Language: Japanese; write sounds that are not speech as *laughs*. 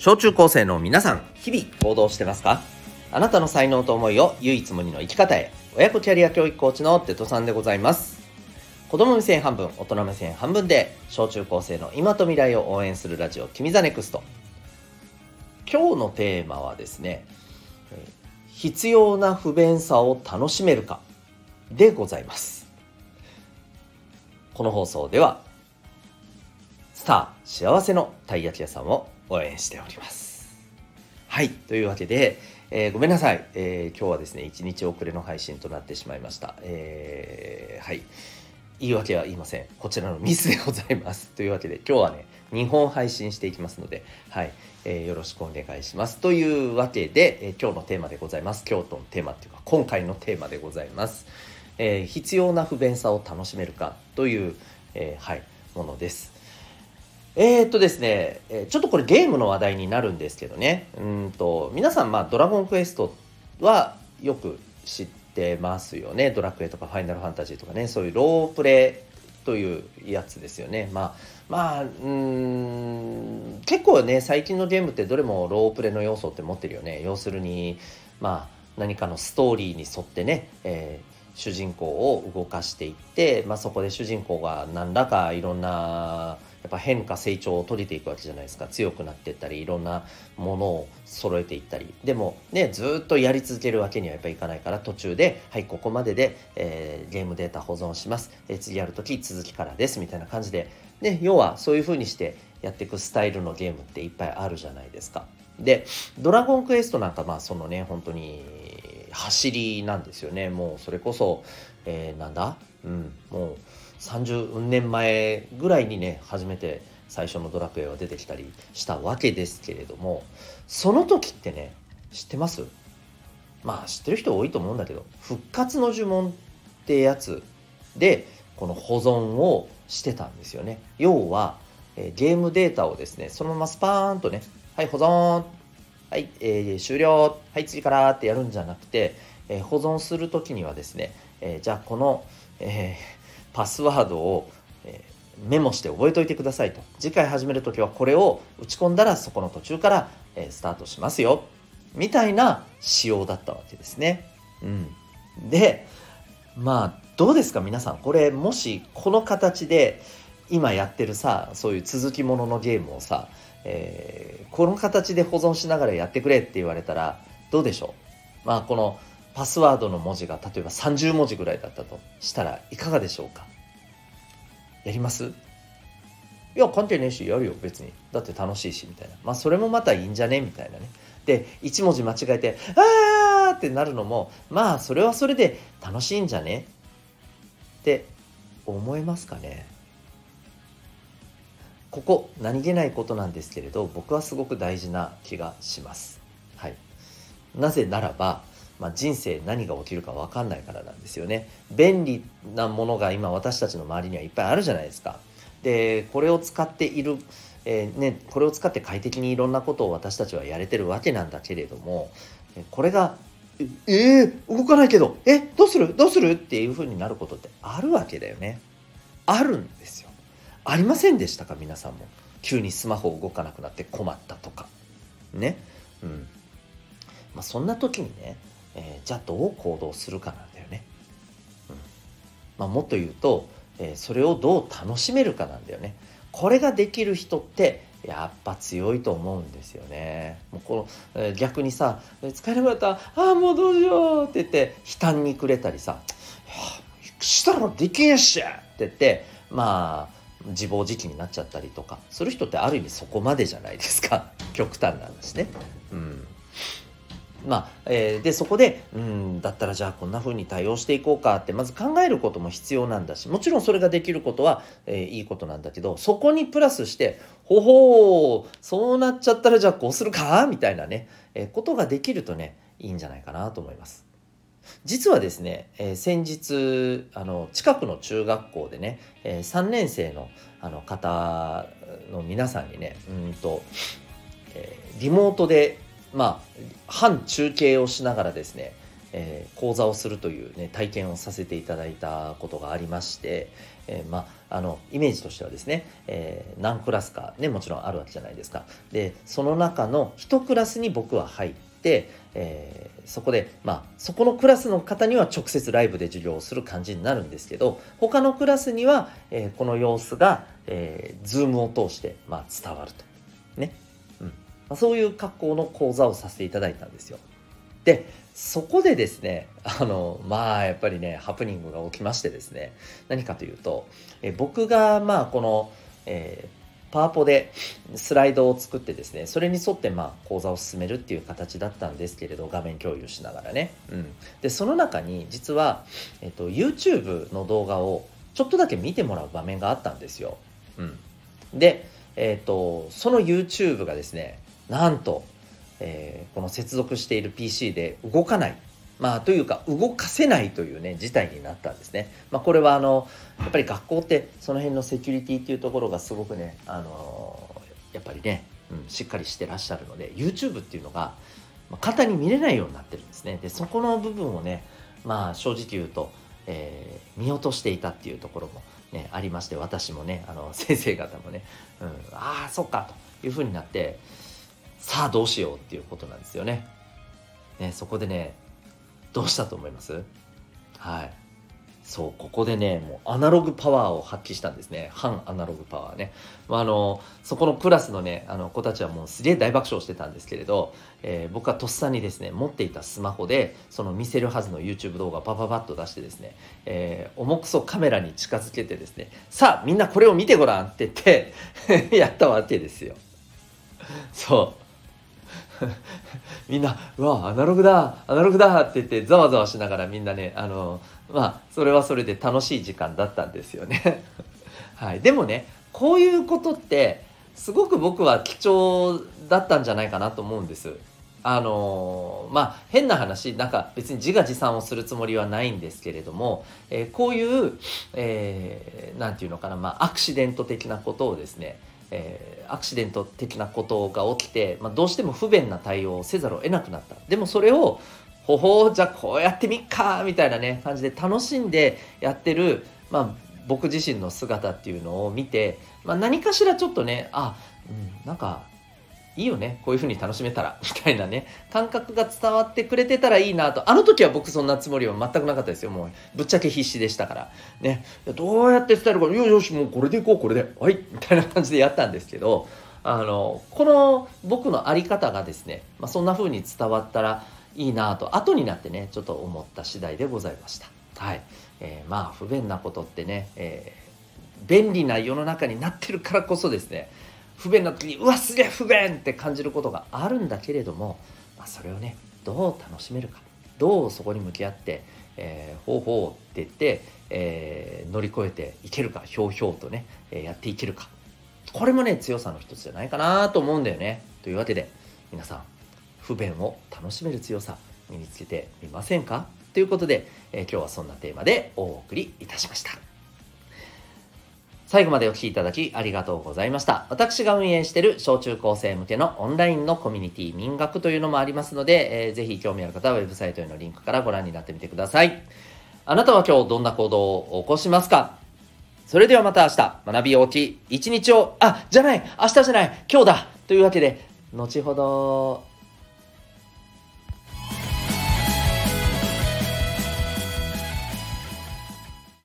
小中高生の皆さん、日々行動してますか？あなたの才能と思いを唯一無二の生き方へ、親子キャリア教育コーチのテトさんでございます。子供目線半分、大人目線半分で、小中高生の今と未来を応援するラジオ、君 the NEXT。今日のテーマはですね、必要な不便さを楽しめるかでございます。この放送では、スター幸せのたい焼き屋さんを応援しております。はい。というわけで、えー、ごめんなさい、えー、今日はですね、1日遅れの配信となってしまいました。えー、はい。言い訳は言いません。こちらのミスでございます。*laughs* というわけで、今日はね、2本配信していきますので、はい、えー、よろしくお願いします。というわけで、えー、今日のテーマでございます。京都のテーマっていうか、今回のテーマでございます。えー、必要な不便さを楽しめるかという、えはい、ものです。えー、っとですね、ちょっとこれゲームの話題になるんですけどね、うんと、皆さん、まあ、ドラゴンクエストはよく知ってますよね。ドラクエとかファイナルファンタジーとかね、そういうロープレイというやつですよね。まあ、まあ、うん、結構ね、最近のゲームってどれもロープレイの要素って持ってるよね。要するに、まあ、何かのストーリーに沿ってね、えー主人公を動かしていって、まあ、そこで主人公が何らかいろんなやっぱ変化成長を遂げていくわけじゃないですか。強くなっていったりいろんなものを揃えていったり。でもねずっとやり続けるわけにはやっぱいかないから途中ではいここまでで、えー、ゲームデータ保存します、えー、次やるとき続きからですみたいな感じで、ね、要はそういう風にしてやっていくスタイルのゲームっていっぱいあるじゃないですか。で「ドラゴンクエスト」なんかまあそのね本当に走りなんですよね。もうそれこそ、えー、なんだ？うんもう30年前ぐらいにね初めて最初のドラクエは出てきたりしたわけですけれどもその時ってね知ってます？まあ知ってる人多いと思うんだけど復活の呪文ってやつでこの保存をしてたんですよね。要は、え、ゲームデータをですねそのままスパーンとねはい保存はい、えー、終了はい次からってやるんじゃなくて、えー、保存する時にはですね、えー、じゃあこの、えーパスワードを、えメモして覚えておいてくださいと。次回始める時はこれを打ち込んだらそこの途中から、えスタートしますよ。みたいな仕様だったわけですね。うん、でまあどうですか？皆さんこれもしこの形で今やってるさそういう続きもののゲームをさ、えー、この形で保存しながらやってくれって言われたらどうでしょう？まあこのパスワードの文字が例えば30文字ぐらいだったとしたらいかがでしょうか？やります？いや関係ねえしやるよ。別に。だって楽しいしみたいな。まあそれもまたいいんじゃね？みたいなね。で1文字間違えて「あー!」ってなるのもまあそれはそれで楽しいんじゃね？って思えますかね？ここ何気ないことなんですけれど僕はすごく大事な気がします。はい。なぜならばまあ、人生何が起きるか分かんないからなんですよね。便利なものが今私たちの周りにはいっぱいあるじゃないですか。でこれを使っている、えー、ね、これを使って快適にいろんなことを私たちはやれてるわけなんだけれどもこれがえー、動かないけどえどうする？どうする？っていう風になることってあるわけだよね。あるんですよ。ありませんでしたか？皆さんも。急にスマホ動かなくなって困ったとか。ね。うん。まあ、そんな時にねえー、じゃあどう行動するかなんだよね。うんまあ、もっと言うと、えー、それをどう楽しめるかなんだよね。これができる人ってやっぱ強いと思うんですよね。もうこの、えー、逆にさ「疲れまたああもうどうしよう」って言って悲嘆にくれたりさ「したらできんやし!」って言ってまあ自暴自棄になっちゃったりとかする人ってある意味そこまでじゃないですか極端なんですね。うんまあえー、でそこでうんだったらじゃあこんな風に対応していこうかってまず考えることも必要なんだしもちろんそれができることは、えー、いいことなんだけどそこにプラスしてほほうそうなっちゃったらじゃあこうするかみたいなね、えー、ことができるとねいいんじゃないかなと思います。実はですね、えー、先日あの近くの中学校でね、えー、3年生のあの方の皆さんにねうんと、えー、リモートでまあ、半中継をしながらですね、えー、講座をするという、ね、体験をさせていただいたことがありまして、えー、まあ、あのイメージとしてはですね、えー、何クラスか、ね、もちろんあるわけじゃないですか。でその中の1クラスに僕は入って、えそこで、まあ、そこのクラスの方には直接ライブで授業をする感じになるんですけど他のクラスには、えこの様子が、えー、ズームを通して、まあ、伝わると。ね、まあ、そういう格好の講座をさせていただいたんですよ。でそこでですねあのまあやっぱりねハプニングが起きましてですね何かというとえ僕がまあこの、えーパワポでスライドを作ってですねそれに沿ってまあ講座を進めるっていう形だったんですけれど画面共有しながらね、うん、でその中に実は、えっと、YouTube の動画をちょっとだけ見てもらう場面があったんですよ、うん、で、えっと、その YouTube がですねなんとえー、この接続している PC で動かない。まあ、というか動かせないというね事態になったんですね。まあ、これはあのやっぱり学校ってその辺のセキュリティっていうところがすごくね、あのー、やっぱりね、うん、しっかりしてらっしゃるので YouTube っていうのが簡単に見れないようになってるんですね。でそこの部分をねまあ正直言うと、えー、見落としていたっていうところもねありまして私もねあの先生方もね、うん、ああそっかというふうになってさあどうしようっていうことなんですよね。ねそこでねどうしたと思います？はい。そうここでねもうアナログパワーを発揮したんですね。反アナログパワーね、まあ、あのそこのクラスのねあの子たちはもうすげえ大爆笑してたんですけれど、えー、僕はとっさにですね持っていたスマホでその見せるはずの YouTube 動画パパパッと出してですね、えー、重くそカメラに近づけてですねさあみんなこれを見てごらんって言って *laughs* やったわけですよ。そう。*laughs* みんな「うわアナログだアナログだ」って言ってざわざわしながらみんなねあのまあそれはそれで楽しい時間だったんですよね。*laughs* はい、でもねこういうことってすごく僕は貴重だったんじゃないかなと思うんです。あのー、まあ変な話なんか別に自画自賛をするつもりはないんですけれども、えー、こういう何、えー、て言うのかな、まあ、アクシデント的なことをですねえー、アクシデント的なことが起きて、まあ、どうしても不便な対応をせざるを得なくなった。でもそれをほほじゃあこうやってみっかみたいなね感じで楽しんでやってる、まあ、僕自身の姿っていうのを見て、まあ、何かしらちょっとねあ、うん、なんかいいよねこういう風に楽しめたら *laughs* みたいなね。感覚が伝わってくれてたらいいなと。あの時は僕そんなつもりは全くなかったですよもう。ぶっちゃけ必死でしたから。ね。どうやって伝えるか。よしよしもうこれでいこうこれで。はいみたいな感じでやったんですけどあのこの僕の在り方がですね、まあ、そんな風に伝わったらいいなと後になってねちょっと思った次第でございました。はい、えー、まあ不便なことってね、えー、便利な世の中になってるからこそですね不便な時にうわすげえ不便って感じることがあるんだけれども、まあ、それをねどう楽しめるかどうそこに向き合って、えー、ほうほうって言って、えー、乗り越えていけるかひょうひょうとね、えー、やっていけるか。これもね強さの一つじゃないかなと思うんだよね。というわけで皆さん不便を楽しめる強さ身につけてみませんか？ということで、え今日はそんなテーマでお送りいたしました。最後までお聴きいただきありがとうございました。私が運営している小中高生向けのオンラインのコミュニティ民学というのもありますので、えー、ぜひ興味ある方はウェブサイトへのリンクからご覧になってみてください。あなたは今日どんな行動を起こしますか？それではまた明日、学び大きい一日を、あ、じゃない、明日じゃない、今日だというわけで、後ほど。